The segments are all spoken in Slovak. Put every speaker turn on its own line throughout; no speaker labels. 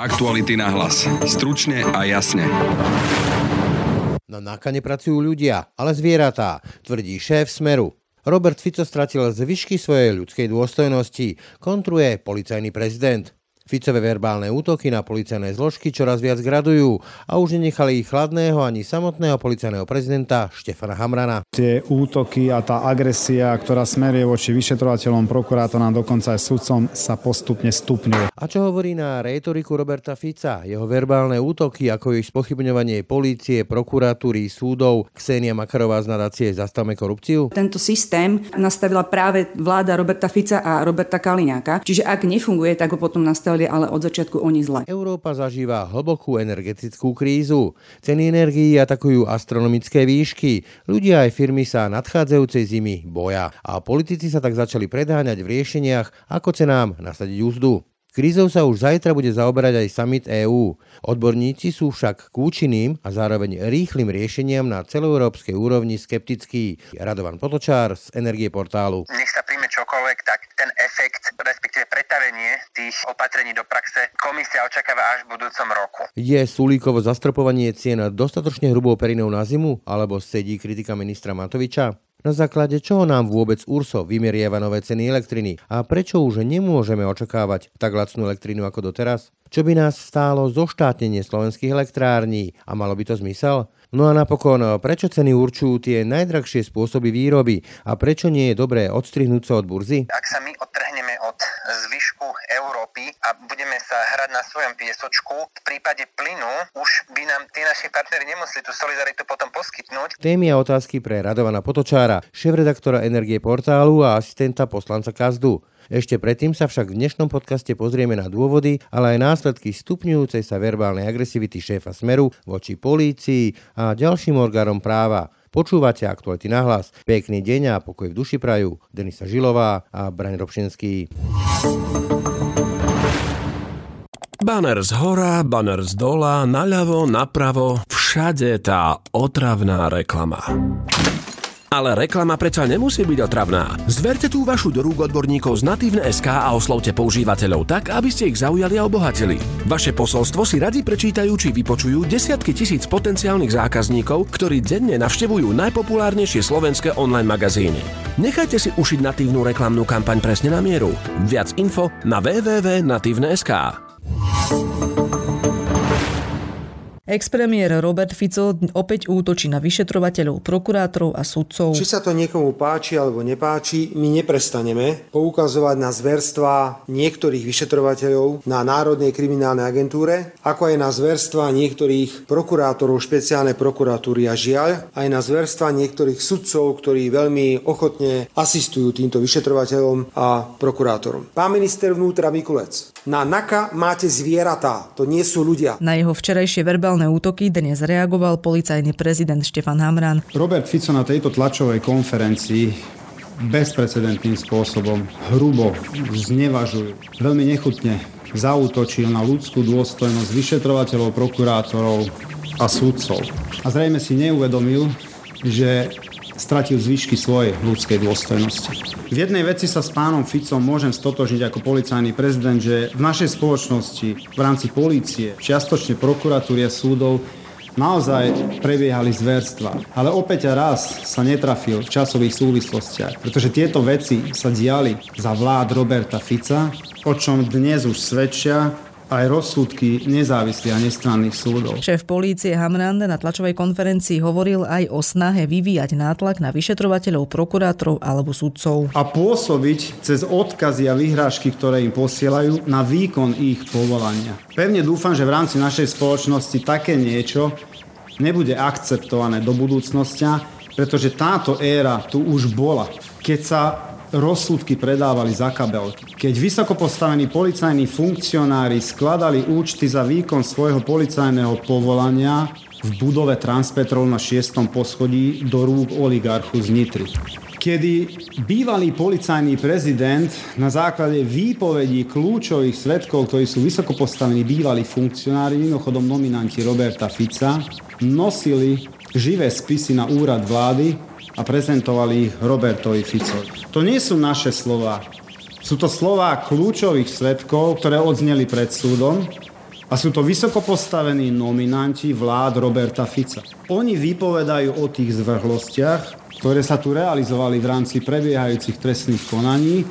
Aktuality na hlas. Stručne a jasne.
Na NAKA nepracujú ľudia, ale zvieratá, tvrdí šéf Smeru. Robert Fico stratil zvyšky svojej ľudskej dôstojnosti, kontruje policajný prezident. Ficové verbálne útoky na policajné zložky čoraz viac gradujú a už nenechali ich chladného ani samotného policajného prezidenta Štefana Hamrana.
Tie útoky a tá agresia, ktorá smeruje voči vyšetrovateľom, prokurátorom, dokonca aj sudcom, sa postupne stupňuje.
A čo hovorí na rétoriku Roberta Fica? Jeho verbálne útoky, ako ich spochybňovanie polície, prokuratúry, súdov, Ksenia Makarová z nadácie Zastavme korupciu?
Tento systém nastavila práve vláda Roberta Fica a Roberta Kaliňáka, čiže ak nefunguje, tak ho potom nastavili spravili ale od začiatku oni zle.
Európa zažíva hlbokú energetickú krízu. Ceny energií atakujú astronomické výšky. Ľudia aj firmy sa nadchádzajúcej zimy boja. A politici sa tak začali predháňať v riešeniach, ako cenám nasadiť úzdu. Krízou sa už zajtra bude zaoberať aj summit EÚ. Odborníci sú však k účinným a zároveň rýchlym riešeniam na celoeurópskej úrovni skeptickí. Radovan Potočár z Energie portálu.
Nech sa príjme čokoľvek, tak pretavenie tých opatrení do praxe komisia očakáva až v budúcom roku.
Je Sulíkovo zastropovanie cien dostatočne hrubou perinou na zimu, alebo sedí kritika ministra Matoviča? Na základe čoho nám vôbec URSO vymerieva nové ceny elektriny a prečo už nemôžeme očakávať tak lacnú elektrínu ako doteraz? Čo by nás stálo zoštátnenie slovenských elektrární a malo by to zmysel? No a napokon, prečo ceny určujú tie najdrahšie spôsoby výroby a prečo nie je dobré odstrihnúť sa od burzy?
Ak sa my odtrhneme od zvyšku Európy a budeme sa hrať na svojom piesočku, v prípade plynu už by nám tí naši partneri nemuseli tú solidaritu potom poskytnúť.
Témy a otázky pre Radovana Potočára, šéf-redaktora Energie portálu a asistenta poslanca Kazdu. Ešte predtým sa však v dnešnom podcaste pozrieme na dôvody, ale aj následky stupňujúcej sa verbálnej agresivity šéfa Smeru voči polícii a ďalším orgánom práva. Počúvate aktuality na hlas. Pekný deň a pokoj v duši prajú. Denisa Žilová a Braň Robšinský.
Banner z hora, banner z dola, naľavo, napravo, všade tá otravná reklama. Ale reklama predsa nemusí byť otravná. Zverte tú vašu do rúk odborníkov z Natívne SK a oslovte používateľov tak, aby ste ich zaujali a obohatili. Vaše posolstvo si radi prečítajú či vypočujú desiatky tisíc potenciálnych zákazníkov, ktorí denne navštevujú najpopulárnejšie slovenské online magazíny. Nechajte si ušiť natívnu reklamnú kampaň presne na mieru. Viac info na www.natívne.sk.
Ex-premiér Robert Fico opäť útočí na vyšetrovateľov, prokurátorov a sudcov.
Či sa to niekomu páči alebo nepáči, my neprestaneme poukazovať na zverstva niektorých vyšetrovateľov na Národnej kriminálnej agentúre, ako aj na zverstva niektorých prokurátorov špeciálnej prokuratúry a žiaľ, aj na zverstva niektorých sudcov, ktorí veľmi ochotne asistujú týmto vyšetrovateľom a prokurátorom. Pán minister vnútra Mikulec, na NAKA máte zvieratá, to nie sú ľudia.
Na jeho včerajšie verbálne útoky dnes reagoval policajný prezident Štefan Hamran.
Robert Fico na tejto tlačovej konferencii bezprecedentným spôsobom hrubo znevažujú, veľmi nechutne zautočil na ľudskú dôstojnosť vyšetrovateľov, prokurátorov a súdcov. A zrejme si neuvedomil, že stratil zvyšky svojej ľudskej dôstojnosti. V jednej veci sa s pánom Ficom môžem stotožniť ako policajný prezident, že v našej spoločnosti v rámci polície, čiastočne prokuratúry a súdov naozaj prebiehali zverstva. Ale opäť a raz sa netrafil v časových súvislostiach, pretože tieto veci sa diali za vlád Roberta Fica, o čom dnes už svedčia aj rozsudky nezávislých a nestranných súdov.
Šéf polície Hamrande na tlačovej konferencii hovoril aj o snahe vyvíjať nátlak na vyšetrovateľov, prokurátorov alebo sudcov.
A pôsobiť cez odkazy a vyhrážky, ktoré im posielajú, na výkon ich povolania. Pevne dúfam, že v rámci našej spoločnosti také niečo nebude akceptované do budúcnosti, pretože táto éra tu už bola. Keď sa rozsudky predávali za kabel. Keď vysoko postavení policajní funkcionári skladali účty za výkon svojho policajného povolania v budove Transpetrol na 6. poschodí do rúk oligarchu z Nitry kedy bývalý policajný prezident na základe výpovedí kľúčových svetkov, ktorí sú vysoko bývalí funkcionári, mimochodom nominanti Roberta Fica, nosili živé spisy na úrad vlády a prezentovali ich Robertovi Ficovi. To nie sú naše slova. Sú to slova kľúčových svetkov, ktoré odzneli pred súdom A sú to vysoko postavení nominanti vlád Roberta Fica. Oni vypovedajú o tých zvrhlostiach, ktoré sa tu realizovali v rámci prebiehajúcich trestných konaní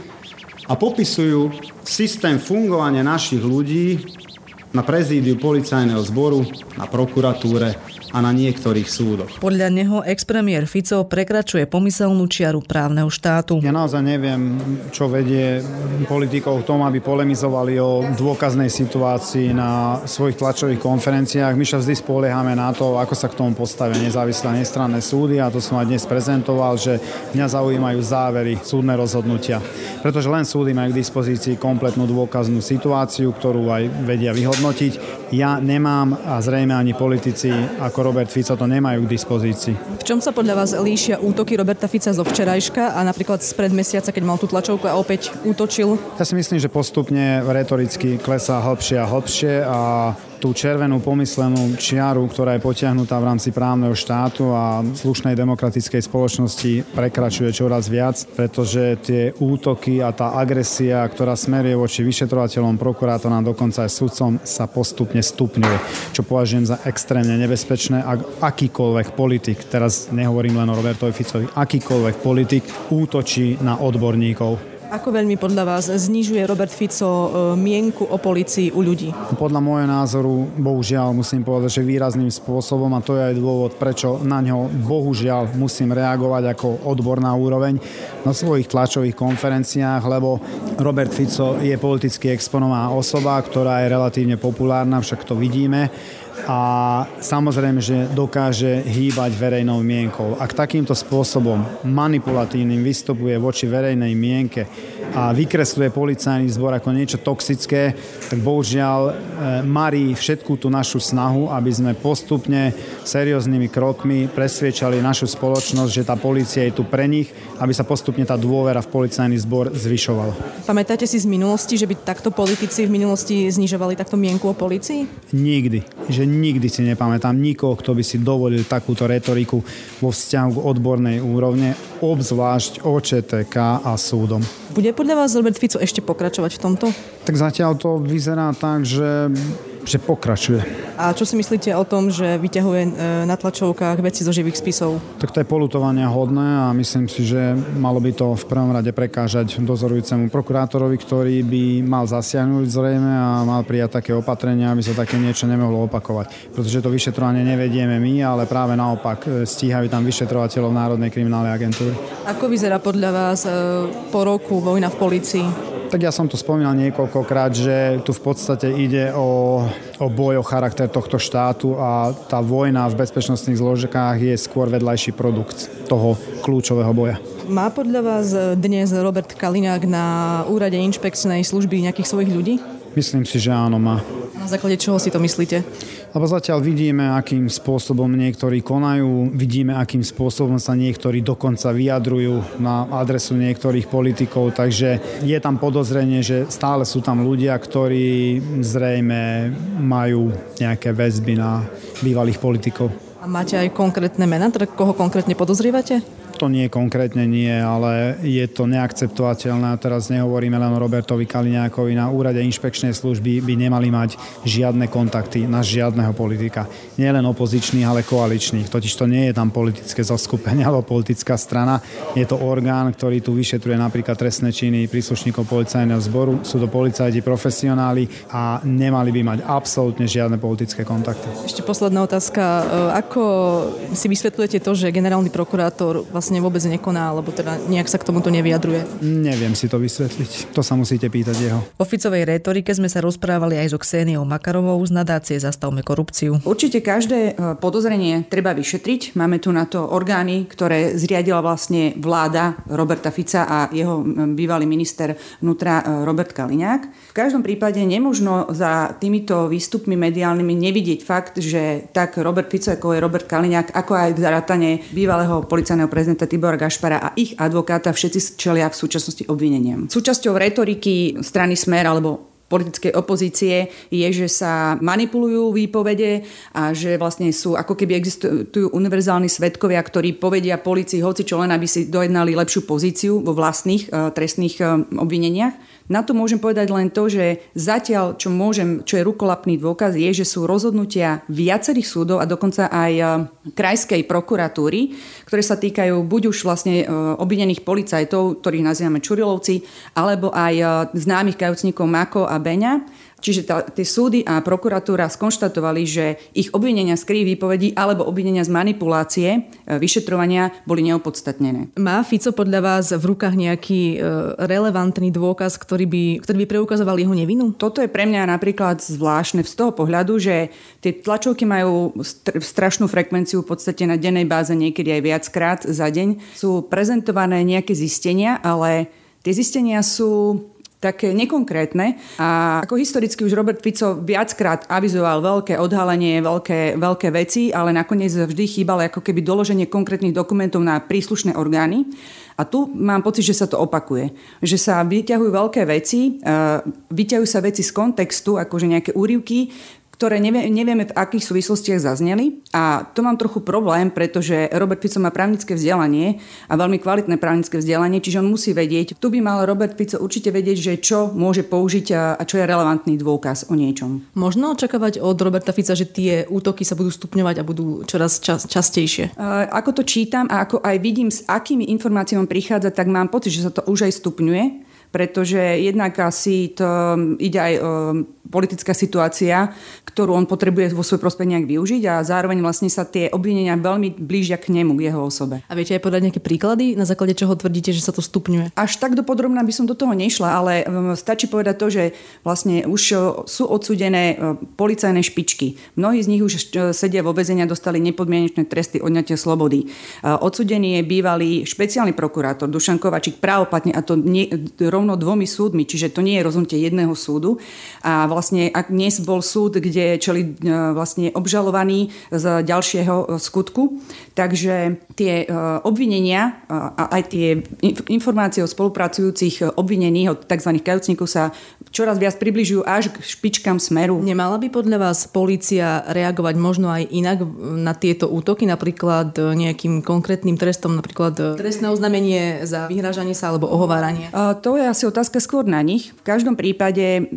a popisujú systém fungovania našich ľudí na prezídiu policajného zboru, na prokuratúre a na niektorých súdoch.
Podľa neho expremiér Fico prekračuje pomyselnú čiaru právneho štátu.
Ja naozaj neviem, čo vedie politikov v tom, aby polemizovali o dôkaznej situácii na svojich tlačových konferenciách. My sa vždy spoliehame na to, ako sa k tomu postavia nezávislé nestranné súdy a to som aj dnes prezentoval, že mňa zaujímajú závery súdne rozhodnutia. Pretože len súdy majú k dispozícii kompletnú dôkaznú situáciu, ktorú aj vedia vyhodnotiť. Ja nemám a zrejme ani politici ako ako Robert Fico to nemajú k dispozícii.
V čom sa podľa vás líšia útoky Roberta Fica zo včerajška a napríklad spred mesiaca, keď mal tú tlačovku a opäť útočil?
Ja si myslím, že postupne retoricky klesá hlbšie a hlbšie a tú červenú pomyslenú čiaru, ktorá je potiahnutá v rámci právneho štátu a slušnej demokratickej spoločnosti prekračuje čoraz viac, pretože tie útoky a tá agresia, ktorá smeruje voči vyšetrovateľom, prokurátorom, dokonca aj sudcom, sa postupne stupňuje, čo považujem za extrémne nebezpečné. Ak akýkoľvek politik, teraz nehovorím len o Robertovi Ficovi, akýkoľvek politik útočí na odborníkov,
ako veľmi podľa vás znižuje Robert Fico e, mienku o policii u ľudí?
Podľa môjho názoru, bohužiaľ, musím povedať, že výrazným spôsobom a to je aj dôvod, prečo na ňo bohužiaľ musím reagovať ako odborná úroveň na svojich tlačových konferenciách, lebo Robert Fico je politicky exponovaná osoba, ktorá je relatívne populárna, však to vidíme a samozrejme, že dokáže hýbať verejnou mienkou. Ak takýmto spôsobom manipulatívnym vystupuje voči verejnej mienke a vykresluje policajný zbor ako niečo toxické, tak bohužiaľ e, marí všetkú tú našu snahu, aby sme postupne serióznymi krokmi presviečali našu spoločnosť, že tá policia je tu pre nich, aby sa postupne tá dôvera v policajný zbor zvyšovala.
Pamätáte si z minulosti, že by takto politici v minulosti znižovali takto mienku o policii?
Nikdy. Že nikdy si nepamätám nikoho, kto by si dovolil takúto retoriku vo vzťahu k odbornej úrovne, obzvlášť OČTK a súdom.
Bude podľa vás Robert Fico ešte pokračovať v tomto?
Tak zatiaľ to vyzerá tak, že že pokračuje.
A čo si myslíte o tom, že vyťahuje e, na tlačovkách veci zo živých spisov?
Tak to je polutovania hodné a myslím si, že malo by to v prvom rade prekážať dozorujúcemu prokurátorovi, ktorý by mal zasiahnuť zrejme a mal prijať také opatrenia, aby sa také niečo nemohlo opakovať. Pretože to vyšetrovanie nevedieme my, ale práve naopak e, stíhajú tam vyšetrovateľov Národnej kriminálnej agentúry.
Ako vyzerá podľa vás e, po roku vojna v policii?
Tak ja som to spomínal niekoľkokrát, že tu v podstate ide o, o boj o charakter tohto štátu a tá vojna v bezpečnostných zložkách je skôr vedľajší produkt toho kľúčového boja.
Má podľa vás dnes Robert Kaliňák na úrade inšpekčnej služby nejakých svojich ľudí?
Myslím si, že áno, má.
Na základe čoho si to myslíte?
Lebo zatiaľ vidíme, akým spôsobom niektorí konajú, vidíme, akým spôsobom sa niektorí dokonca vyjadrujú na adresu niektorých politikov, takže je tam podozrenie, že stále sú tam ľudia, ktorí zrejme majú nejaké väzby na bývalých politikov.
A máte aj konkrétne mená, teda koho konkrétne podozrievate?
To nie konkrétne nie, ale je to neakceptovateľné. Teraz nehovoríme len o Robertovi Kaliňákovi. Na úrade inšpekčnej služby by nemali mať žiadne kontakty na žiadneho politika. Nie len opozičných, ale koaličných. Totiž to nie je tam politické zoskupenie alebo politická strana. Je to orgán, ktorý tu vyšetruje napríklad trestné činy príslušníkov policajného zboru. Sú to policajti profesionáli a nemali by mať absolútne žiadne politické kontakty.
Ešte posledná otázka. E, ako si vysvetľujete to, že generálny prokurátor vlastne vlastne vôbec nekoná, alebo teda nejak sa k tomuto nevyjadruje?
Neviem si to vysvetliť. To sa musíte pýtať jeho.
V oficovej retorike sme sa rozprávali aj so Kseniou Makarovou z nadácie Zastavme korupciu.
Určite každé e, podozrenie treba vyšetriť. Máme tu na to orgány, ktoré zriadila vlastne vláda Roberta Fica a jeho bývalý minister vnútra e, Robert Kaliňák. V každom prípade nemožno za týmito výstupmi mediálnymi nevidieť fakt, že tak Robert Fico ako je Robert Kaliňák, ako aj zarátane bývalého policajného prezidenta prezidenta Tibora Gašpara a ich advokáta všetci čelia v súčasnosti obvineniam. Súčasťou retoriky strany Smer alebo politickej opozície je, že sa manipulujú výpovede a že vlastne sú ako keby existujú univerzálni svetkovia, ktorí povedia policii hoci čo len, aby si dojednali lepšiu pozíciu vo vlastných uh, trestných uh, obvineniach. Na to môžem povedať len to, že zatiaľ, čo môžem, čo je rukolapný dôkaz, je, že sú rozhodnutia viacerých súdov a dokonca aj e, krajskej prokuratúry, ktoré sa týkajú buď už vlastne e, obvinených policajtov, ktorých nazývame Čurilovci, alebo aj e, známych kajúcnikov Mako a Beňa, Čiže tá, tie súdy a prokuratúra skonštatovali, že ich obvinenia z krivých výpovedí alebo obvinenia z manipulácie e, vyšetrovania boli neopodstatnené.
Má Fico podľa vás v rukách nejaký e, relevantný dôkaz, ktorý by, ktorý by preukazoval jeho nevinu?
Toto je pre mňa napríklad zvláštne z toho pohľadu, že tie tlačovky majú strašnú frekvenciu v podstate na dennej báze niekedy aj viackrát za deň. Sú prezentované nejaké zistenia, ale tie zistenia sú také nekonkrétne. A ako historicky už Robert Fico viackrát avizoval veľké odhalenie, veľké, veľké veci, ale nakoniec vždy chýbalo ako keby doloženie konkrétnych dokumentov na príslušné orgány. A tu mám pocit, že sa to opakuje. Že sa vyťahujú veľké veci, vyťahujú sa veci z kontextu, akože nejaké úrivky, ktoré nevie, nevieme v akých súvislostiach zazneli. A to mám trochu problém, pretože Robert Fico má právnické vzdelanie a veľmi kvalitné právnické vzdelanie, čiže on musí vedieť, tu by mal Robert Fico určite vedieť, že čo môže použiť a čo je relevantný dôkaz o niečom.
Možno očakávať od Roberta Fica, že tie útoky sa budú stupňovať a budú čoraz čas, častejšie.
Ako to čítam a ako aj vidím, s akými informáciami prichádza, tak mám pocit, že sa to už aj stupňuje pretože jednak asi to ide aj politická situácia, ktorú on potrebuje vo svoj prospech nejak využiť a zároveň vlastne sa tie obvinenia veľmi blížia k nemu, k jeho osobe.
A viete aj podať nejaké príklady, na základe čoho tvrdíte, že sa to stupňuje?
Až tak dopodrobná by som do toho nešla, ale um, stačí povedať to, že vlastne už uh, sú odsudené uh, policajné špičky. Mnohí z nich už uh, sedia vo väzenia, dostali nepodmienečné tresty odňatia slobody. Odsudený je bývalý špeciálny prokurátor Dušan Kovačík právoplatne a to nie, rovno dvomi súdmi, čiže to nie je rozhodnutie jedného súdu. A vlastne ak dnes bol súd, kde čeli e, vlastne obžalovaný z ďalšieho e, skutku, takže tie e, obvinenia a aj tie informácie o spolupracujúcich obvinených od tzv. kajúcnikov sa čoraz viac približujú až k špičkám smeru.
Nemala by podľa vás policia reagovať možno aj inak na tieto útoky, napríklad nejakým konkrétnym trestom, napríklad trestné oznámenie za vyhrážanie sa alebo ohováranie?
A to je asi otázka skôr na nich. V každom prípade,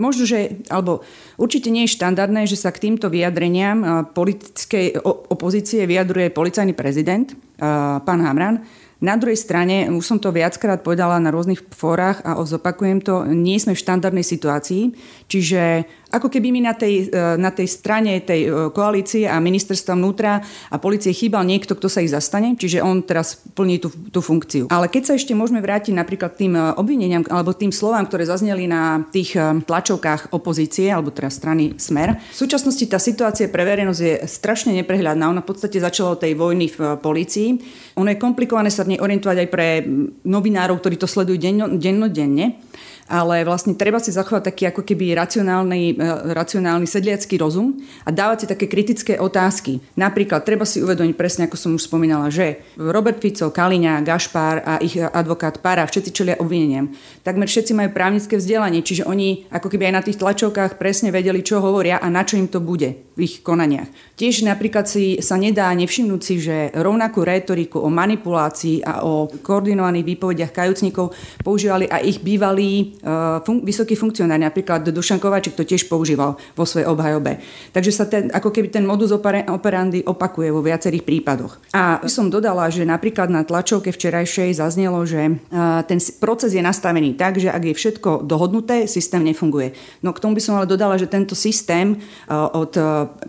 možno, že že, alebo určite nie je štandardné, že sa k týmto vyjadreniam politickej opozície vyjadruje policajný prezident, pán Hamran. Na druhej strane, už som to viackrát povedala na rôznych fórach a zopakujem to, nie sme v štandardnej situácii, čiže ako keby mi na tej, e, na tej strane tej e, koalície a ministerstva vnútra a policie chýbal niekto, kto sa ich zastane, čiže on teraz plní tú, tú funkciu. Ale keď sa ešte môžeme vrátiť napríklad tým e, obvineniam alebo tým slovám, ktoré zazneli na tých tlačovkách opozície alebo teda strany Smer. V súčasnosti tá situácia pre verejnosť je strašne neprehľadná. Ona v podstate začala od tej vojny v polícii. Ono je komplikované sa v nej orientovať aj pre novinárov, ktorí to sledujú denno, dennodenne ale vlastne treba si zachovať taký ako keby racionálny, e, racionálny sedliacký rozum a dávať si také kritické otázky. Napríklad treba si uvedomiť presne, ako som už spomínala, že Robert Fico, Kaliňa, Gašpár a ich advokát Para, všetci čelia obvineniam. Takmer všetci majú právnické vzdelanie, čiže oni ako keby aj na tých tlačovkách presne vedeli, čo hovoria a na čo im to bude v ich konaniach. Tiež napríklad si sa nedá nevšimnúť si, že rovnakú rétoriku o manipulácii a o koordinovaných výpovediach kajúcnikov používali aj ich bývalí fun- vysoký funkcionár, napríklad Dušan Kovačik to tiež používal vo svojej obhajobe. Takže sa ten, ako keby ten modus operandi opakuje vo viacerých prípadoch. A som dodala, že napríklad na tlačovke včerajšej zaznelo, že eh, ten proces je nastavený tak, že ak je všetko dohodnuté, systém nefunguje. No k tomu by som ale dodala, že tento systém eh, od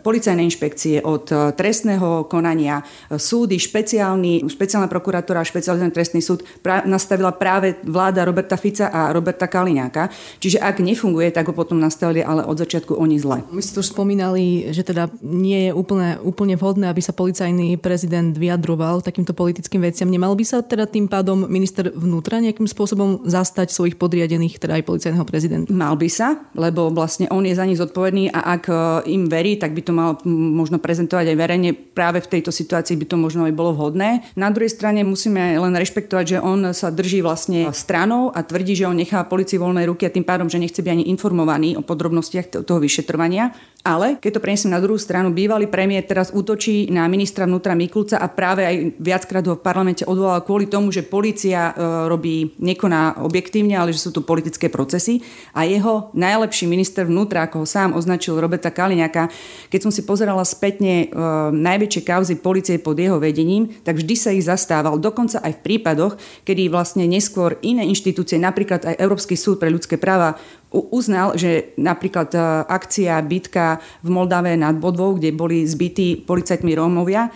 policajnej inšpekcie, od trestného konania, súdy, špeciálny, špeciálna prokuratúra špeciálny trestný súd pra- nastavila práve vláda Roberta Fica a Roberta Kal- Kaliňáka. Čiže ak nefunguje, tak ho potom nastavili ale od začiatku oni zle.
My ste už spomínali, že teda nie je úplne, úplne vhodné, aby sa policajný prezident vyjadroval takýmto politickým veciam. Nemal by sa teda tým pádom minister vnútra nejakým spôsobom zastať svojich podriadených, teda aj policajného prezidenta?
Mal by sa, lebo vlastne on je za nich zodpovedný a ak e, im verí, tak by to mal možno prezentovať aj verejne. Práve v tejto situácii by to možno aj bolo vhodné. Na druhej strane musíme len rešpektovať, že on sa drží vlastne stranou a tvrdí, že on nechá policajného policii voľnej ruky a tým pádom, že nechce byť ani informovaný o podrobnostiach toho vyšetrovania. Ale keď to prenesiem na druhú stranu, bývalý premiér teraz útočí na ministra vnútra Mikulca a práve aj viackrát ho v parlamente odvolal kvôli tomu, že policia e, robí, nekoná objektívne, ale že sú tu politické procesy. A jeho najlepší minister vnútra, ako ho sám označil Roberta Kaliňaka, keď som si pozerala spätne e, najväčšie kauzy policie pod jeho vedením, tak vždy sa ich zastával. Dokonca aj v prípadoch, kedy vlastne neskôr iné inštitúcie, napríklad aj Európsky súd pre ľudské práva, uznal, že napríklad e, akcia bitka v Moldave nad Bodvou, kde boli zbytí policajtmi Rómovia, e,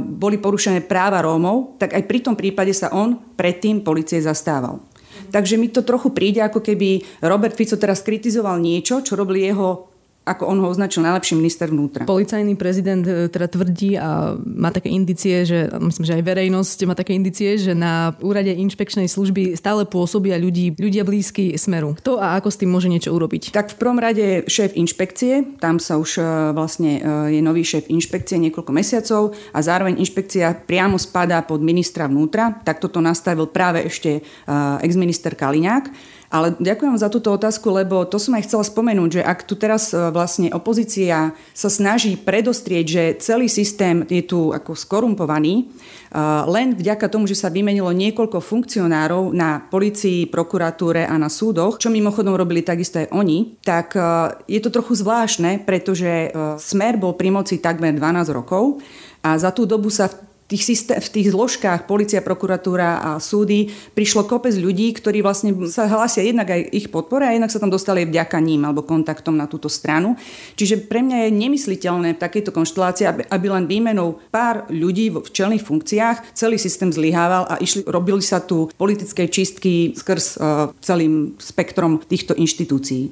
boli porušené práva Rómov, tak aj pri tom prípade sa on predtým policie zastával. Takže mi to trochu príde, ako keby Robert Fico teraz kritizoval niečo, čo robili jeho ako on ho označil, najlepší minister vnútra.
Policajný prezident e, teda tvrdí a má také indicie, že myslím, že aj verejnosť má také indicie, že na úrade inšpekčnej služby stále pôsobia ľudí, ľudia blízky smeru. Kto a ako s tým môže niečo urobiť?
Tak v prvom rade šéf inšpekcie, tam sa už e, vlastne e, je nový šéf inšpekcie niekoľko mesiacov a zároveň inšpekcia priamo spadá pod ministra vnútra, tak toto nastavil práve ešte ex-minister Kaliňák. Ale ďakujem za túto otázku, lebo to som aj chcela spomenúť, že ak tu teraz vlastne opozícia sa snaží predostrieť, že celý systém je tu ako skorumpovaný, e, len vďaka tomu, že sa vymenilo niekoľko funkcionárov na policii, prokuratúre a na súdoch, čo mimochodom robili takisto aj oni, tak e, je to trochu zvláštne, pretože Smer bol pri moci takmer 12 rokov a za tú dobu sa v tých systém, v tých zložkách policia, prokuratúra a súdy prišlo kopec ľudí, ktorí vlastne sa hlásia jednak aj ich podpore a jednak sa tam dostali vďaka ním alebo kontaktom na túto stranu. Čiže pre mňa je nemysliteľné v takejto konštelácii, aby, aby len výmenou pár ľudí v čelných funkciách celý systém zlyhával a išli, robili sa tu politické čistky skrz uh, celým spektrom týchto inštitúcií.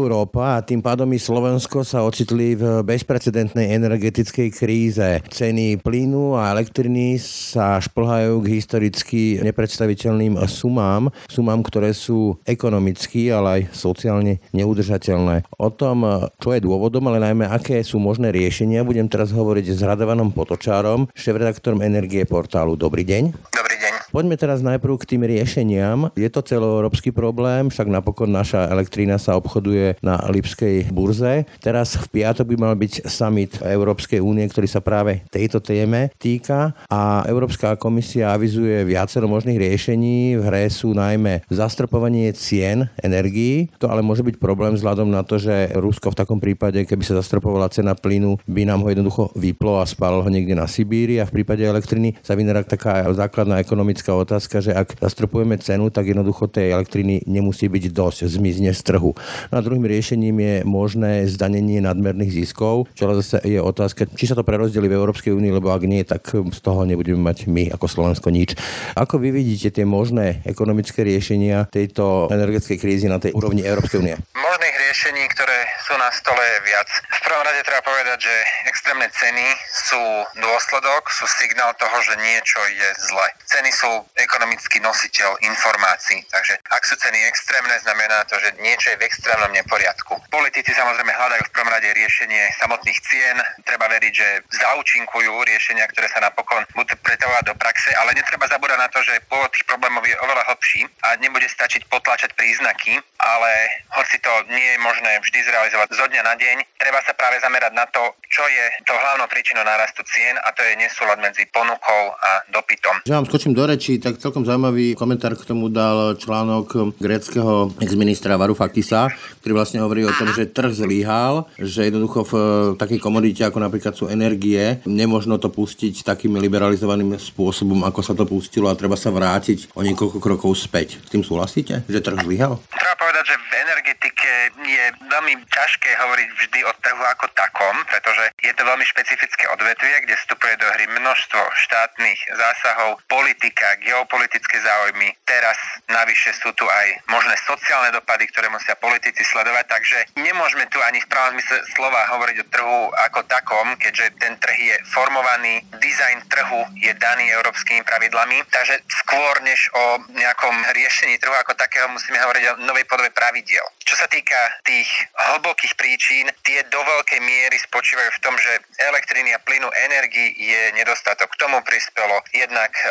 Európa a tým pádom i Slovensko sa ocitli v bezprecedentnej energetickej kríze. Ceny plynu a elektriny sa šplhajú k historicky nepredstaviteľným sumám, sumám, ktoré sú ekonomicky, ale aj sociálne neudržateľné. O tom, čo je dôvodom, ale najmä aké sú možné riešenia, budem teraz hovoriť s Radovanom Potočárom, šéf-redaktorom Energie portálu. Dobrý deň.
Dobrý.
Poďme teraz najprv k tým riešeniam. Je to celoeurópsky problém, však napokon naša elektrína sa obchoduje na Lipskej burze. Teraz v piatok by mal byť summit Európskej únie, ktorý sa práve tejto téme týka a Európska komisia avizuje viacero možných riešení. V hre sú najmä zastropovanie cien energií. To ale môže byť problém vzhľadom na to, že Rusko v takom prípade, keby sa zastropovala cena plynu, by nám ho jednoducho vyplo a spálilo ho niekde na Sibíri a v prípade elektriny sa vynerá taká základná ekonomická logická otázka, že ak zastropujeme cenu, tak jednoducho tej elektriny nemusí byť dosť, zmizne z trhu. No a druhým riešením je možné zdanenie nadmerných ziskov, čo zase je otázka, či sa to prerozdeli v Európskej únii, lebo ak nie, tak z toho nebudeme mať my ako Slovensko nič. Ako vy vidíte tie možné ekonomické riešenia tejto energetickej krízy na tej úrovni Európskej únie?
Možných riešení, ktoré sú na stole viac. V prvom rade treba povedať, že extrémne ceny sú dôsledok, sú signál toho, že niečo je zle. Ceny sú ekonomický nositeľ informácií. Takže ak sú ceny extrémne, znamená to, že niečo je v extrémnom neporiadku. Politici samozrejme hľadajú v prvom rade riešenie samotných cien. Treba veriť, že zaučinkujú riešenia, ktoré sa napokon budú pretavovať do praxe, ale netreba zabúdať na to, že pôvod tých problémov je oveľa hlbší a nebude stačiť potlačať príznaky, ale hoci to nie je možné vždy zrealizovať zo dňa na deň, treba sa práve zamerať na to, čo je to hlavnou príčinou nárastu cien a to je nesúlad medzi ponukou a dopytom.
Ja skočím do reči, tak celkom zaujímavý komentár k tomu dal článok greckého exministra Varufakisa, ktorý vlastne hovorí o tom, že trh zlyhal, že jednoducho v takej komodite ako napríklad sú energie, nemožno to pustiť takým liberalizovaným spôsobom, ako sa to pustilo a treba sa vrátiť o niekoľko krokov späť. S tým súhlasíte, že trh zlyhal?
Treba povedať, že v energetike je veľmi ťažké hovoriť vždy o trhu ako takom, pretože je to veľmi špecifické odvetvie, kde vstupuje do hry množstvo štátnych zásahov, politika, geopolitické záujmy. Teraz navyše sú tu aj možné sociálne dopady, ktoré musia politici sledovať, takže nemôžeme tu ani v pravom zmysle slova hovoriť o trhu ako takom, keďže ten trh je formovaný, dizajn trhu je daný európskymi pravidlami, takže skôr než o nejakom riešení trhu ako takého musíme hovoriť o novej podobe pravidiel. Čo sa týka tých hlbokých príčin, tie do veľkej miery spočívajú v tom, že elektriny a plynu energii je nedostatok. K tomu prispelo jednak e,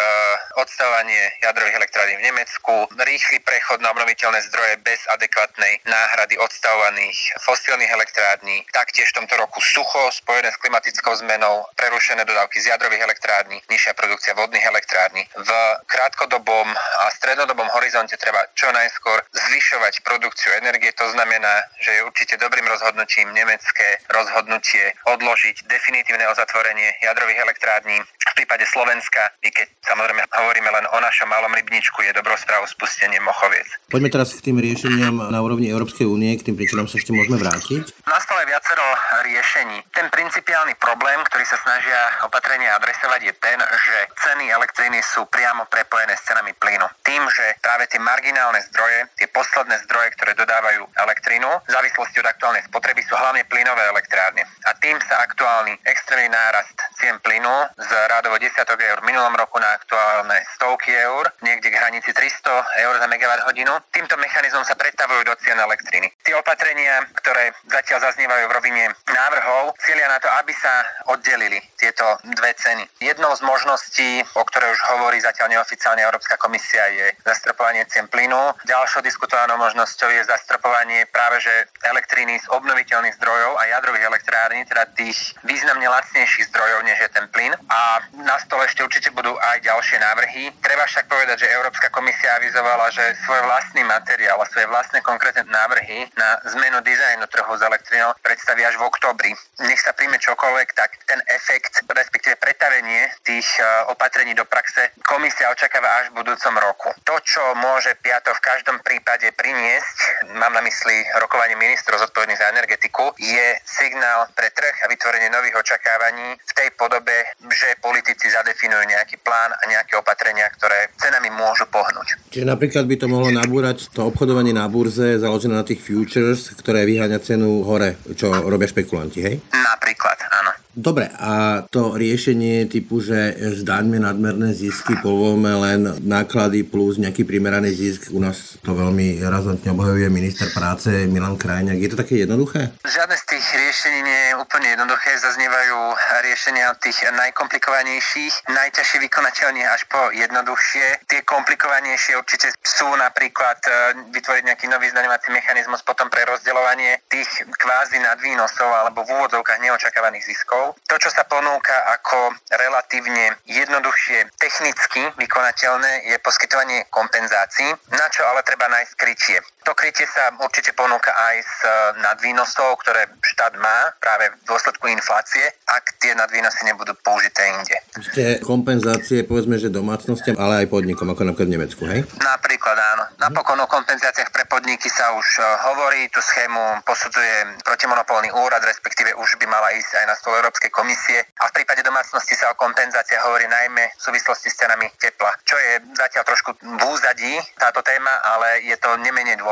odstávanie jadrových elektrární v Nemecku, rýchly prechod na obnoviteľné zdroje bez adekvátnej náhrady odstavovaných fosílnych elektrární, taktiež v tomto roku sucho spojené s klimatickou zmenou, prerušené dodávky z jadrových elektrární, nižšia produkcia vodných elektrární. V krátkodobom a strednodobom horizonte treba čo najskôr zvyšovať produkciu energie. To znamená, že je určite dobrým rozhodnutím nemecké rozhodnutie odložiť definitívne ozatvorenie jadrových elektrární. V prípade Slovenska, i keď samozrejme hovoríme len o našom malom rybničku, je dobrou správou spustenie Mochoviec.
Poďme teraz k tým riešeniam na úrovni Európskej únie, k tým príčinám sa ešte môžeme vrátiť.
Na stole viacero riešení. Ten principiálny problém, ktorý sa snažia opatrenia adresovať, je ten, že ceny elektriny sú priamo prepojené s cenami plynu. Tým, že práve tie marginálne zdroje, tie posledné zdroje, ktoré dodávajú elektrínu, v závislosti od aktuálnej spotreby sú hlavne plynové elektrárne. A tým sa aktuálny extrémny nárast cien plynu z rádovo desiatok eur v minulom roku na aktuálne stovky eur, niekde k hranici 300 eur za megawatt hodinu. Týmto mechanizmom sa predstavujú do cien elektriny. Tie opatrenia, ktoré zatiaľ zaznievajú v rovine návrhov, cieľia na to, aby sa oddelili tieto dve ceny. Jednou z možností, o ktorej už hovorí zatiaľ neoficiálne Európska komisia, je zastropovanie cien plynu. Ďalšou diskutovanou možnosťou je zastropovanie práve že elektriny z obnoviteľných zdrojov a jadrových elektrární, teda tých významne lacnejších zdrojov, než je ten plyn. A na stole ešte určite budú aj ďalšie návrhy. Treba však povedať, že Európska komisia avizovala, že svoj vlastný materiál a svoje vlastné konkrétne návrhy na zmenu dizajnu trhu s elektrinou predstaví až v oktobri. Nech sa príjme čokoľvek, tak ten efekt, respektíve pretavenie tých e, opatrení do praxe komisia očakáva až v budúcom roku. To, čo môže Piato v každom prípade priniesť, mám na mysli rokovanie ministrov zodpovedných za energetiku, je signál pre trh a vytvorenie nových očakávaní v tej podobe, že politici zadefinujú nejaký plán a nejaké opatrenia, ktoré cenami môžu pohnúť.
Čiže napríklad by to mohlo nabúrať to obchodovanie na burze založené na tých futures, ktoré vyháňa cenu hore, čo robia špekulanti, hej?
Napríklad, áno.
Dobre, a to riešenie typu, že zdaňme nadmerné zisky, povolme len náklady plus nejaký primeraný zisk, u nás to veľmi razantne obhajuje minister práce Milan Krajňák. Je to také jednoduché?
Žiadne z tých riešení nie je úplne jednoduché. Zaznievajú riešenia tých najkomplikovanejších, najťažšie vykonateľne až po jednoduchšie. Tie komplikovanejšie určite sú napríklad e, vytvoriť nejaký nový zdaňovací mechanizmus potom pre rozdeľovanie tých kvázi nadvýnosov alebo v úvodzovkách neočakávaných ziskov To, čo sa ponúka ako relatívne jednoduchšie technicky vykonateľné, je poskytovanie kompenzácií, na čo ale treba nájsť krytie. To krytie sa určite ponúka aj z e, nadvýnosov, ktoré štát má práve v dôsledku inflácie, ak tie nadvýnosy nebudú použité inde.
Ešte kompenzácie, povedzme, že domácnostiam, ale aj podnikom, ako napríklad v Nemecku, hej?
Napríklad áno. Napokon o kompenzáciách pre podniky sa už e, hovorí, tú schému posudzuje protimonopolný úrad, respektíve už by mala ísť aj na stole Európskej komisie a v prípade domácnosti sa o kompenzáciách hovorí najmä v súvislosti s cenami tepla, čo je zatiaľ trošku v úzadí táto téma, ale je to nemenej dôležité.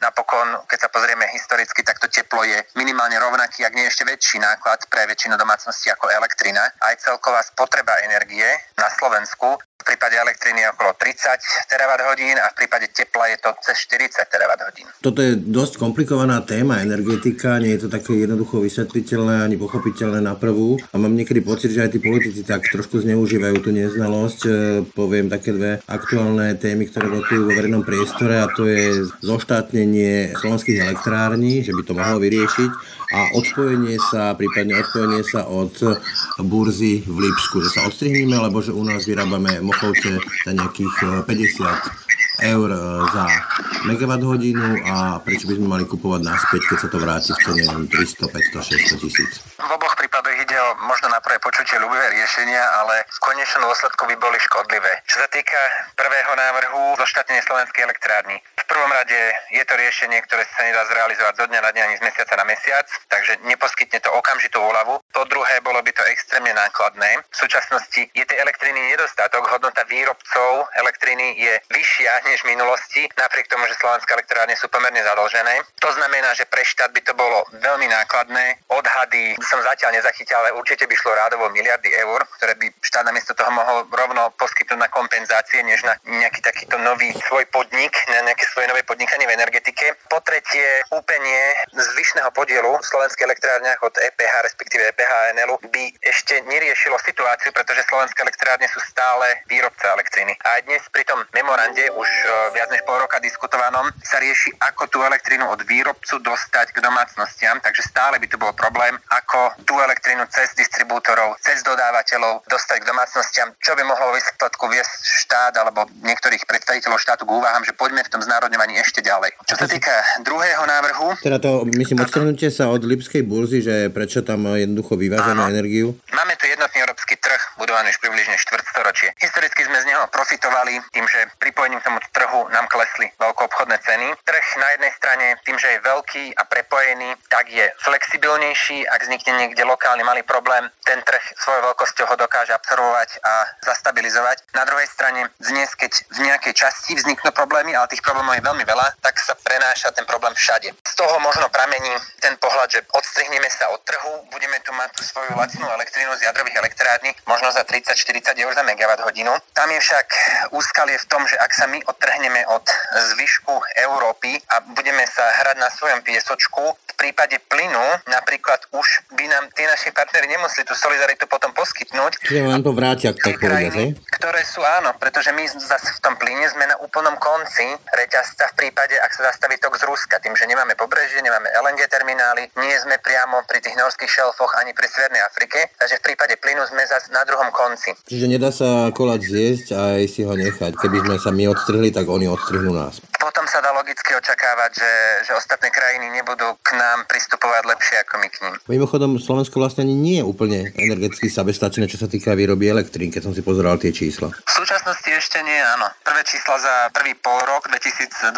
Napokon, keď sa pozrieme historicky, tak to teplo je minimálne rovnaký, ak nie ešte väčší náklad pre väčšinu domácností ako elektrina. Aj celková spotreba energie na Slovensku v prípade elektriny okolo 30 terawatt hodín a v prípade tepla je to cez 40 terawatt hodín.
Toto je dosť komplikovaná téma energetika, nie je to také jednoducho vysvetliteľné ani pochopiteľné na prvú a mám niekedy pocit, že aj tí politici tak trošku zneužívajú tú neznalosť. E, poviem také dve aktuálne témy, ktoré rotujú vo verejnom priestore a to je zoštátnenie slovenských elektrární, že by to mohlo vyriešiť a odpojenie sa, prípadne odpojenie sa od burzy v Lipsku, že sa odstrihneme, lebo že u nás vyrábame mochovce za nejakých 50 eh, eur eh, za megawatt hodinu a prečo by sme mali kupovať naspäť, keď sa to vráti v cene 300, 500, 600 tisíc.
V oboch prípadoch ide o možno na prvé počutie ľubivé riešenia, ale v konečnom dôsledku by boli škodlivé. Čo sa týka prvého návrhu zoštátnenie slovenskej elektrárny, v prvom rade je to riešenie, ktoré sa nedá zrealizovať zo dňa na deň ani z mesiaca na mesiac, takže neposkytne to okamžitú úľavu. Po druhé, bolo by to extrémne nákladné. V súčasnosti je tej elektriny nedostatok, hodnota výrobcov elektriny je vyššia, než v minulosti, napriek tomu, že slovenské elektrárne sú pomerne zadlžené. To znamená, že pre štát by to bolo veľmi nákladné. Odhady som zatiaľ nezachytil, ale určite by šlo rádovo miliardy eur, ktoré by štát namiesto toho mohol rovno poskytnúť na kompenzácie, než na nejaký takýto nový svoj podnik, na nejaké svoje nové podnikanie v energetike. Po tretie, úplne zvyšného podielu v slovenských elektrárniach od EPH, respektíve EPH NL by ešte neriešilo situáciu, pretože slovenské elektrárne sú stále výrobca elektriny. A aj dnes pri tom memorande už viac než pol roka diskutovanom sa rieši, ako tú elektrínu od výrobcu dostať k domácnostiam, takže stále by to bol problém, ako tú elektrínu cez distribútorov, cez dodávateľov dostať k domácnostiam, čo by mohlo výsledku viesť štát alebo niektorých predstaviteľov štátu k úvahám, že poďme v tom znárodňovaní ešte ďalej. Čo sa týka druhého návrhu...
Teda to, myslím, odstrhnutie sa od Lipskej burzy, že prečo tam jednoducho vyvážame energiu?
Máme tu jednotný európsky trh, budovaný už približne štvrtstoročie. Historicky sme z neho profitovali tým, že pripojením k tomu trhu nám klesli veľkoobchodné ceny. Trh na jednej strane tým, že je veľký a prepojený, tak je flexibilnejší. Ak vznikne niekde lokálny malý problém, ten trh svojou veľkosťou ho dokáže absorbovať a zastabilizovať. Na druhej strane dnes, keď v nejakej časti vzniknú problémy, ale tých problémov je veľmi veľa, tak sa prenáša ten problém všade. Z toho možno pramení ten pohľad, že odstrihneme sa od trhu, budeme tu mať tú svoju lacnú elektrínu z jadrových elektrární, možno za 30-40 eur za megawatt hodinu. Tam je však úskalie v tom, že ak sa my odtrhneme od zvyšku Európy a budeme sa hrať na svojom piesočku, v prípade plynu napríklad už by nám tí naši partnery nemuseli tú solidaritu potom poskytnúť.
Čiže len to vrátia, tak povedať,
Ktoré sú áno, pretože my zase v tom plyne sme na úplnom konci reťazca v prípade, ak sa zastaví tok z Ruska, tým, že nemáme pobrežie, nemáme LNG terminály, nie sme priamo pri tých norských šelfoch ani pri Severnej Afrike, takže v prípade plynu sme zase na druhom konci.
Čiže nedá sa koláč zjesť a aj si ho nechať. Keby sme sa my odstrhli, tak oni odstrihnú nás.
Dá logicky očakávať, že, že ostatné krajiny nebudú k nám pristupovať lepšie ako my k ním.
Mimochodom, Slovensko vlastne nie je úplne energeticky sebestačné, čo sa týka výroby elektrín, keď som si pozeral tie čísla.
V súčasnosti ešte nie, áno. Prvé čísla za prvý pol rok 2022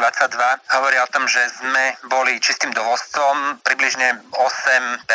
hovoria o tom, že sme boli čistým dovozcom, približne 8%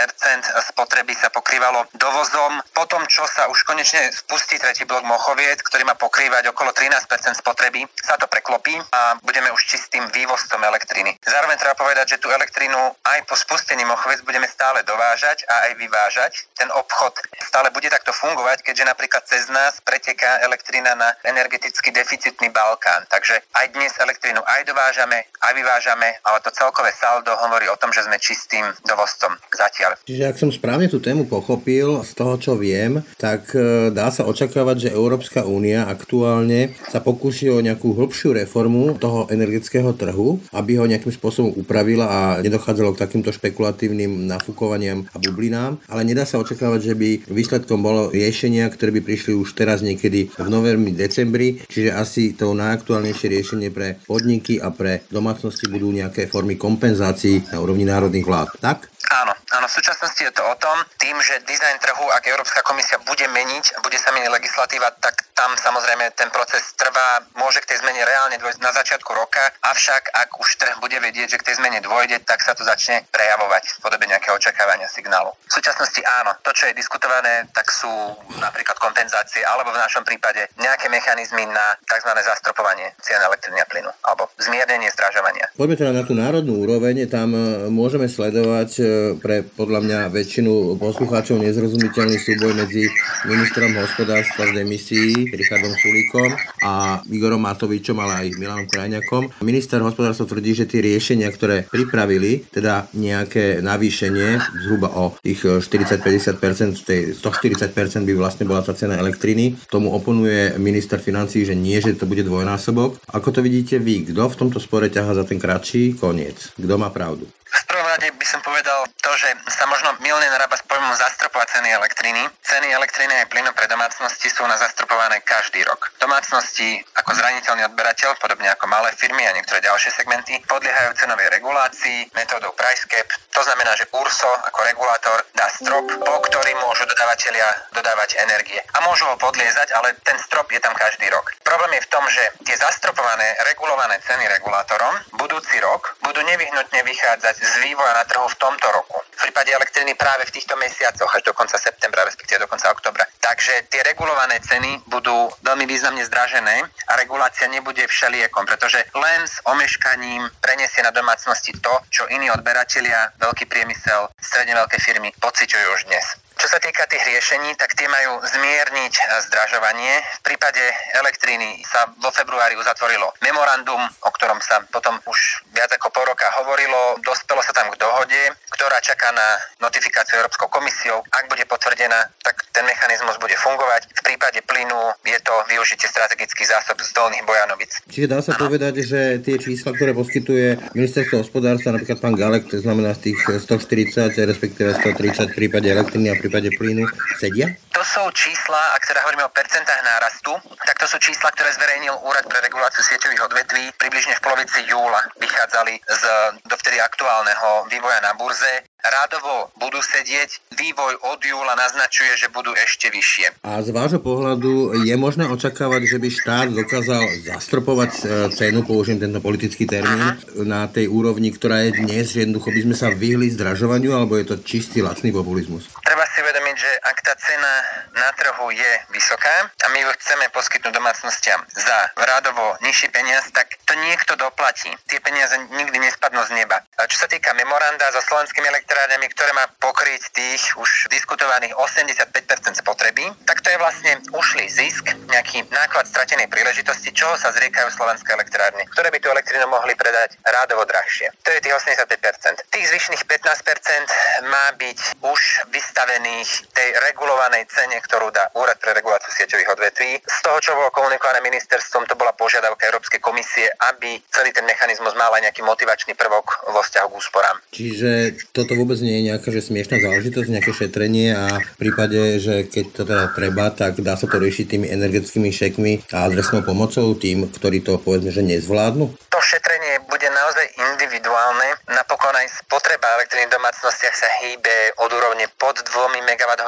spotreby sa pokrývalo dovozom. Potom, čo sa už konečne spustí tretí blok Mochoviec, ktorý má pokrývať okolo 13% spotreby, sa to preklopí a budeme už čistým vývozcom elektriny. Zároveň treba povedať, že tú elektrínu aj po spustení Mochoviec budeme stále dovážať a aj vyvážať. Ten obchod stále bude takto fungovať, keďže napríklad cez nás preteká elektrina na energeticky deficitný Balkán. Takže aj dnes elektrínu aj dovážame, aj vyvážame, ale to celkové saldo hovorí o tom, že sme čistým dovozcom zatiaľ.
Čiže ak som správne tú tému pochopil, z toho, čo viem, tak e, dá sa očakávať, že Európska únia aktuálne sa pokúsi o nejakú hĺbšiu reformu toho energetického trhu, aby ho nejakým spôsobom upravila a nedochádzalo k takýmto špekulatívnym nafúkovaniam a bublinám, ale nedá sa očakávať, že by výsledkom bolo riešenia, ktoré by prišli už teraz niekedy v novembri, decembri, čiže asi to najaktuálnejšie riešenie pre podniky a pre domácnosti budú nejaké formy kompenzácií na úrovni národných vlád. Tak?
Áno, áno, v súčasnosti je to o tom, tým, že dizajn trhu, ak Európska komisia bude meniť bude sa meniť legislatíva, tak tam samozrejme ten proces trvá, môže k tej zmene reálne dôjsť na začiatku roka, avšak ak už trh bude vedieť, že k tej zmene dôjde, tak sa to začne prejavovať v podobe nejakého očakávania signálu. V súčasnosti áno, to, čo je diskutované, tak sú napríklad kompenzácie, alebo v našom prípade nejaké mechanizmy na tzv. zastropovanie cien elektriny a plynu, alebo zmiernenie zdražovania.
Poďme teda na tú národnú úroveň, tam e, môžeme sledovať e, pre podľa mňa väčšinu poslucháčov nezrozumiteľný súboj medzi ministrom hospodárstva z demisí Richardom Sulíkom a Igorom Matovičom, ale aj Milanom Krajňakom. Minister hospodárstva tvrdí, že tie riešenia, ktoré pripravili, teda nejaké navýšenie zhruba o tých 40-50%, z toho 40% by vlastne bola tá cena elektriny. Tomu oponuje minister financí, že nie, že to bude dvojnásobok. Ako to vidíte vy? Kto v tomto spore ťaha za ten kratší koniec? Kto má pravdu?
V prvom rade by som povedal že sa možno milne narába s pojmom zastropovať ceny elektriny. Ceny elektriny aj plynu pre domácnosti sú na zastropované každý rok. Domácnosti ako zraniteľný odberateľ, podobne ako malé firmy a niektoré ďalšie segmenty, podliehajú cenovej regulácii metódou price cap. To znamená, že URSO ako regulátor dá strop, po ktorý môžu dodávateľia dodávať energie. A môžu ho podliezať, ale ten strop je tam každý rok. Problém je v tom, že tie zastropované, regulované ceny regulátorom budúci rok budú nevyhnutne vychádzať z vývoja na trhu v tomto roku. V prípade elektriny práve v týchto mesiacoch až do konca septembra, respektíve do konca oktobra. Takže tie regulované ceny budú veľmi významne zdražené a regulácia nebude všeliekom, pretože len s omeškaním preniesie na domácnosti to, čo iní odberatelia, veľký priemysel, stredne veľké firmy pociťujú už dnes. Čo sa týka tých riešení, tak tie majú zmierniť zdražovanie. V prípade elektriny sa vo februári uzatvorilo memorandum, o ktorom sa potom už viac ako po roka hovorilo. Dospelo sa tam k dohode, ktorá čaká na notifikáciu Európskou komisiou. Ak bude potvrdená, tak ten mechanizmus bude fungovať. V prípade plynu je to využitie strategických zásob z dolných Bojanovic.
Čiže dá sa ano. povedať, že tie čísla, ktoré poskytuje ministerstvo hospodárstva, napríklad pán Galek, to znamená z tých 140, respektíve 130 v prípade elektriny a prípade plynu sedia?
To sú čísla, ak teda hovoríme o percentách nárastu, tak to sú čísla, ktoré zverejnil Úrad pre reguláciu sieťových odvetví približne v polovici júla. Vychádzali z dovtedy aktuálneho vývoja na burze rádovo budú sedieť. Vývoj od júla naznačuje, že budú ešte vyššie.
A z vášho pohľadu je možné očakávať, že by štát dokázal zastropovať e, cenu, použijem tento politický termín, Aha. na tej úrovni, ktorá je dnes, že jednoducho by sme sa vyhli zdražovaniu, alebo je to čistý lacný populizmus?
Treba si uvedomiť, že ak tá cena na trhu je vysoká a my ju chceme poskytnúť domácnostiam za rádovo nižší peniaz, tak to niekto doplatí. Tie peniaze nikdy nespadnú z neba. A čo sa týka memoranda so slovenskými elektrárňami, ktoré má pokryť tých už diskutovaných 85% spotreby, tak to je vlastne ušlý zisk, nejaký náklad stratenej príležitosti, čoho sa zriekajú slovenské elektrárne, ktoré by tú elektrínu mohli predať rádovo drahšie. To je tých 85%. Tých zvyšných 15% má byť už vystavených tej regulovanej cene, ktorú dá Úrad pre reguláciu sieťových odvetví. Z toho, čo bolo komunikované ministerstvom, to bola požiadavka Európskej komisie, aby celý ten mechanizmus mal aj nejaký motivačný prvok vo vzťahu k úsporám.
Čiže toto vôbec nie je nejaká že smiešná záležitosť, nejaké šetrenie a v prípade, že keď to teda treba, tak dá sa to riešiť tými energetickými šekmi a adresnou pomocou tým, ktorí to povedzme, že nezvládnu?
To šetrenie bude naozaj individuálne. Napokon aj spotreba elektriny v domácnostiach sa hýbe od úrovne pod 2 MWh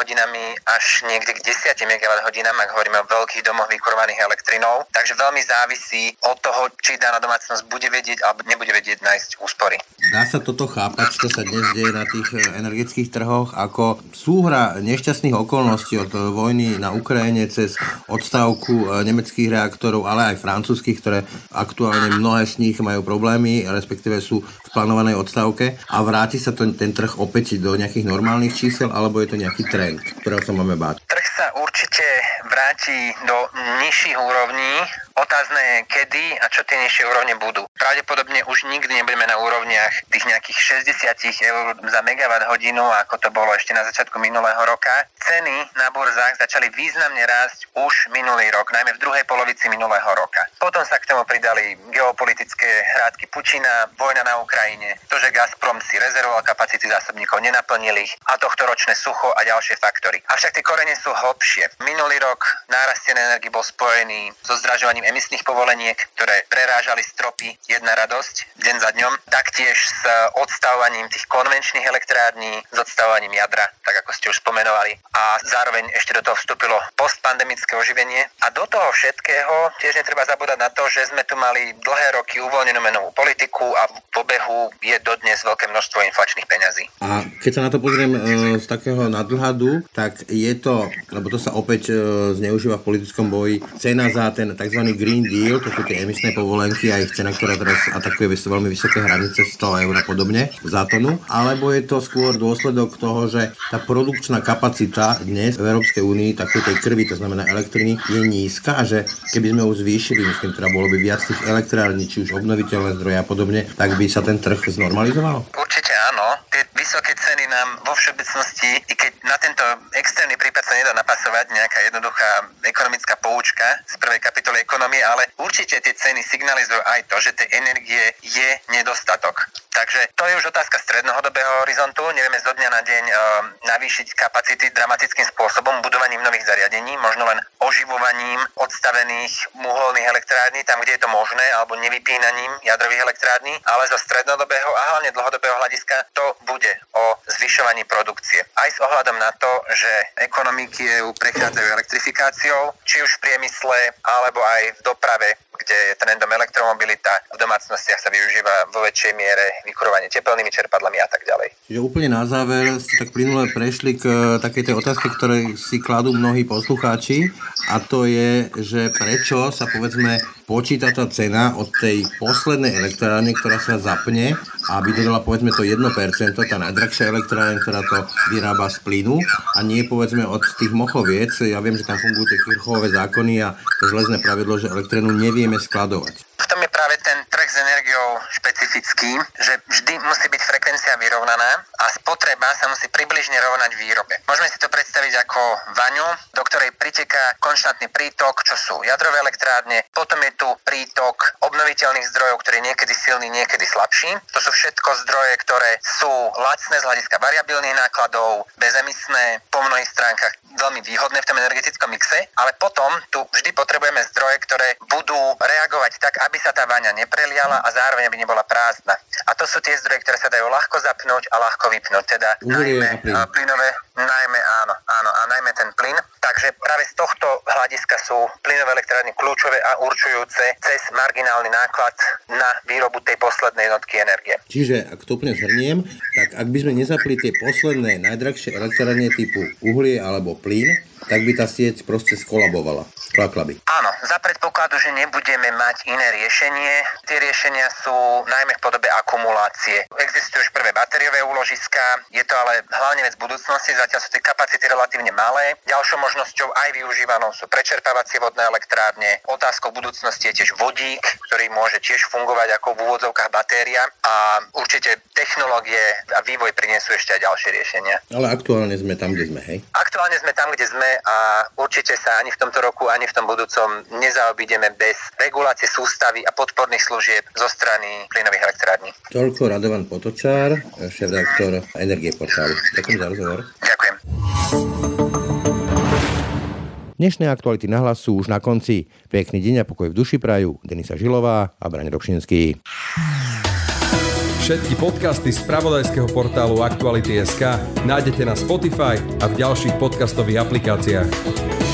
až niekde k 10 MWh, ak hovoríme o veľkých domoch vykurovaných elektrinou. Takže veľmi závisí od toho, či daná domácnosť bude vedieť alebo nebude vedieť nájsť úspory.
Dá sa toto chápať, čo sa dnes deje na tých eh, energetických trhoch, ako súhra nešťastných okolností od vojny na Ukrajine cez odstavku eh, nemeckých reaktorov, ale aj francúzských, ktoré aktuálne mnohé z nich majú problémy, respektíve sú v plánovanej odstavke a vráti sa to, ten trh opäť do nejakých normálnych čísel, alebo je to nejaký trend, ktorého sa máme báť?
Sa určite vráti do nižších úrovní. Otázne je, kedy a čo tie nižšie úrovne budú. Pravdepodobne už nikdy nebudeme na úrovniach tých nejakých 60 eur za megawatt hodinu, ako to bolo ešte na začiatku minulého roka. Ceny na burzách začali významne rásť už minulý rok, najmä v druhej polovici minulého roka. Potom sa k tomu pridali geopolitické hrádky Pučina, vojna na Ukrajine, to, že Gazprom si rezervoval kapacity zásobníkov, nenaplnil ich a tohto ročné sucho a ďalšie faktory. Avšak tie korene sú hlbšie. Minulý rok nárast cien energii bol spojený so zdražovaním emisných povoleniek, ktoré prerážali stropy jedna radosť deň za dňom, taktiež s odstavovaním tých konvenčných elektrární, s odstavovaním jadra, tak ako ste už spomenovali. A zároveň ešte do toho vstúpilo postpandemické oživenie. A do toho všetkého tiež netreba zabúdať na to, že sme tu mali dlhé roky uvoľnenú menovú politiku a v obehu je dodnes veľké množstvo inflačných peňazí.
A keď sa na to pozriem e, z takého nadhľadu, tak je to, lebo to sa opäť e, zneužíva v politickom boji, cena za ten tzv. Green Deal, to sú tie emisné povolenky a ich cena, ktorá teraz atakuje veľmi vysoké hranice 100 eur a podobne za tonu, alebo je to skôr dôsledok toho, že tá produkčná kapacita dnes v Európskej únii takej tej krvi, to znamená elektriny, je nízka a že keby sme ju zvýšili, myslím, teda bolo by viac tých elektrární, či už obnoviteľné zdroje a podobne, tak by sa ten trh znormalizoval?
Určite áno. Tie vysoké ceny nám vo všeobecnosti, i keď na tento extrémny prípad sa nedá napasovať nejaká jednoduchá ekonomická poučka z prvej kapitoly ekonomie, ale určite tie ceny signalizujú aj to, že tej energie je nedostatok. Takže to je už otázka strednohodobého horizontu. Nevieme zo dňa na deň e, navýšiť kapacity dramatickým spôsobom, budovaním nových zariadení, možno len oživovaním odstavených muholných elektrární, tam, kde je to možné, alebo nevypínaním jadrových elektrární, ale zo strednodobého a hlavne dlhodobého hľadiska to bude o zvyšovaní produkcie. Aj s ohľadom na to, že ekonomiky EU prechádzajú elektrifikáciou, či už v priemysle, alebo aj v doprave, kde je trendom elektromobilita. V domácnostiach sa využíva vo väčšej miere vykurovanie tepelnými čerpadlami a tak ďalej.
Čiže úplne na záver ste tak plynule prešli k e, takej tej otázke, ktoré si kladú mnohí poslucháči a to je, že prečo sa povedzme počíta tá cena od tej poslednej elektrárne, ktorá sa zapne a dodala povedzme to 1%, tá najdrahšia elektrárne, ktorá to vyrába z plynu a nie povedzme od tých mochoviec. Ja viem, že tam fungujú tie Kirchhoffové zákony a to železné pravidlo, že elektrínu nevieme skladovať.
V tom je práve ten trh s energiou špecifický, že vždy musí byť frekvencia vyrovnaná a spotreba sa musí približne rovnať výrobe. Môžeme si to predstaviť ako vaňu, do ktorej priteká konštantný prítok, čo sú jadrové elektrárne, potom je tu prítok obnoviteľných zdrojov, ktorý je niekedy silný, niekedy slabší. To sú všetko zdroje, ktoré sú lacné z hľadiska variabilných nákladov, bezemisné, po mnohých stránkach veľmi výhodné v tom energetickom mixe, ale potom tu vždy potrebujeme zdroje, ktoré budú reagovať tak, aby sa tá vaňa nepreliala a zároveň aby nebola prázdna. A to sú tie zdroje, ktoré sa dajú ľahko zapnúť a ľahko vypnúť. Teda najmä plynové, najmä áno, áno, a najmä ten plyn. Takže práve z tohto hľadiska sú plynové elektrárne kľúčové a určujúce cez marginálny náklad na výrobu tej poslednej jednotky energie.
Čiže, ak to úplne zhrniem, tak ak by sme nezapli tie posledné najdrahšie elektrárne typu uhlie alebo plyn, tak by tá sieť proste skolabovala. Klakla by.
Áno, za predpokladu, že nebudeme mať iné riešenie. Tie riešenia sú najmä v podobe akumulácie. Existujú už prvé batériové úložiska, je to ale hlavne vec budúcnosti, zatiaľ sú tie kapacity relatívne malé. Ďalšou možnosťou aj využívanou sú prečerpávacie vodné elektrárne. Otázkou budúcnosti je tiež vodík, ktorý môže tiež fungovať ako v úvodzovkách batéria a určite technológie a vývoj prinesú ešte aj ďalšie riešenia.
Ale aktuálne sme tam, kde sme, hej?
Aktuálne sme tam, kde sme a určite sa ani v tomto roku, ani v tom budúcom nezaobídeme bez regulácie sústavy a podporných služieb zo strany plynových elektrární.
Toľko Radovan Potočár, šéf-redaktor Energie portálu. Ďakujem za rozhovor.
Ďakujem.
Dnešné aktuality na hlas sú už na konci. Pekný deň a pokoj v duši prajú Denisa Žilová a Braň Robšinský.
Všetky podcasty z pravodajského portálu Aktuality.sk nájdete na Spotify a v ďalších podcastových aplikáciách.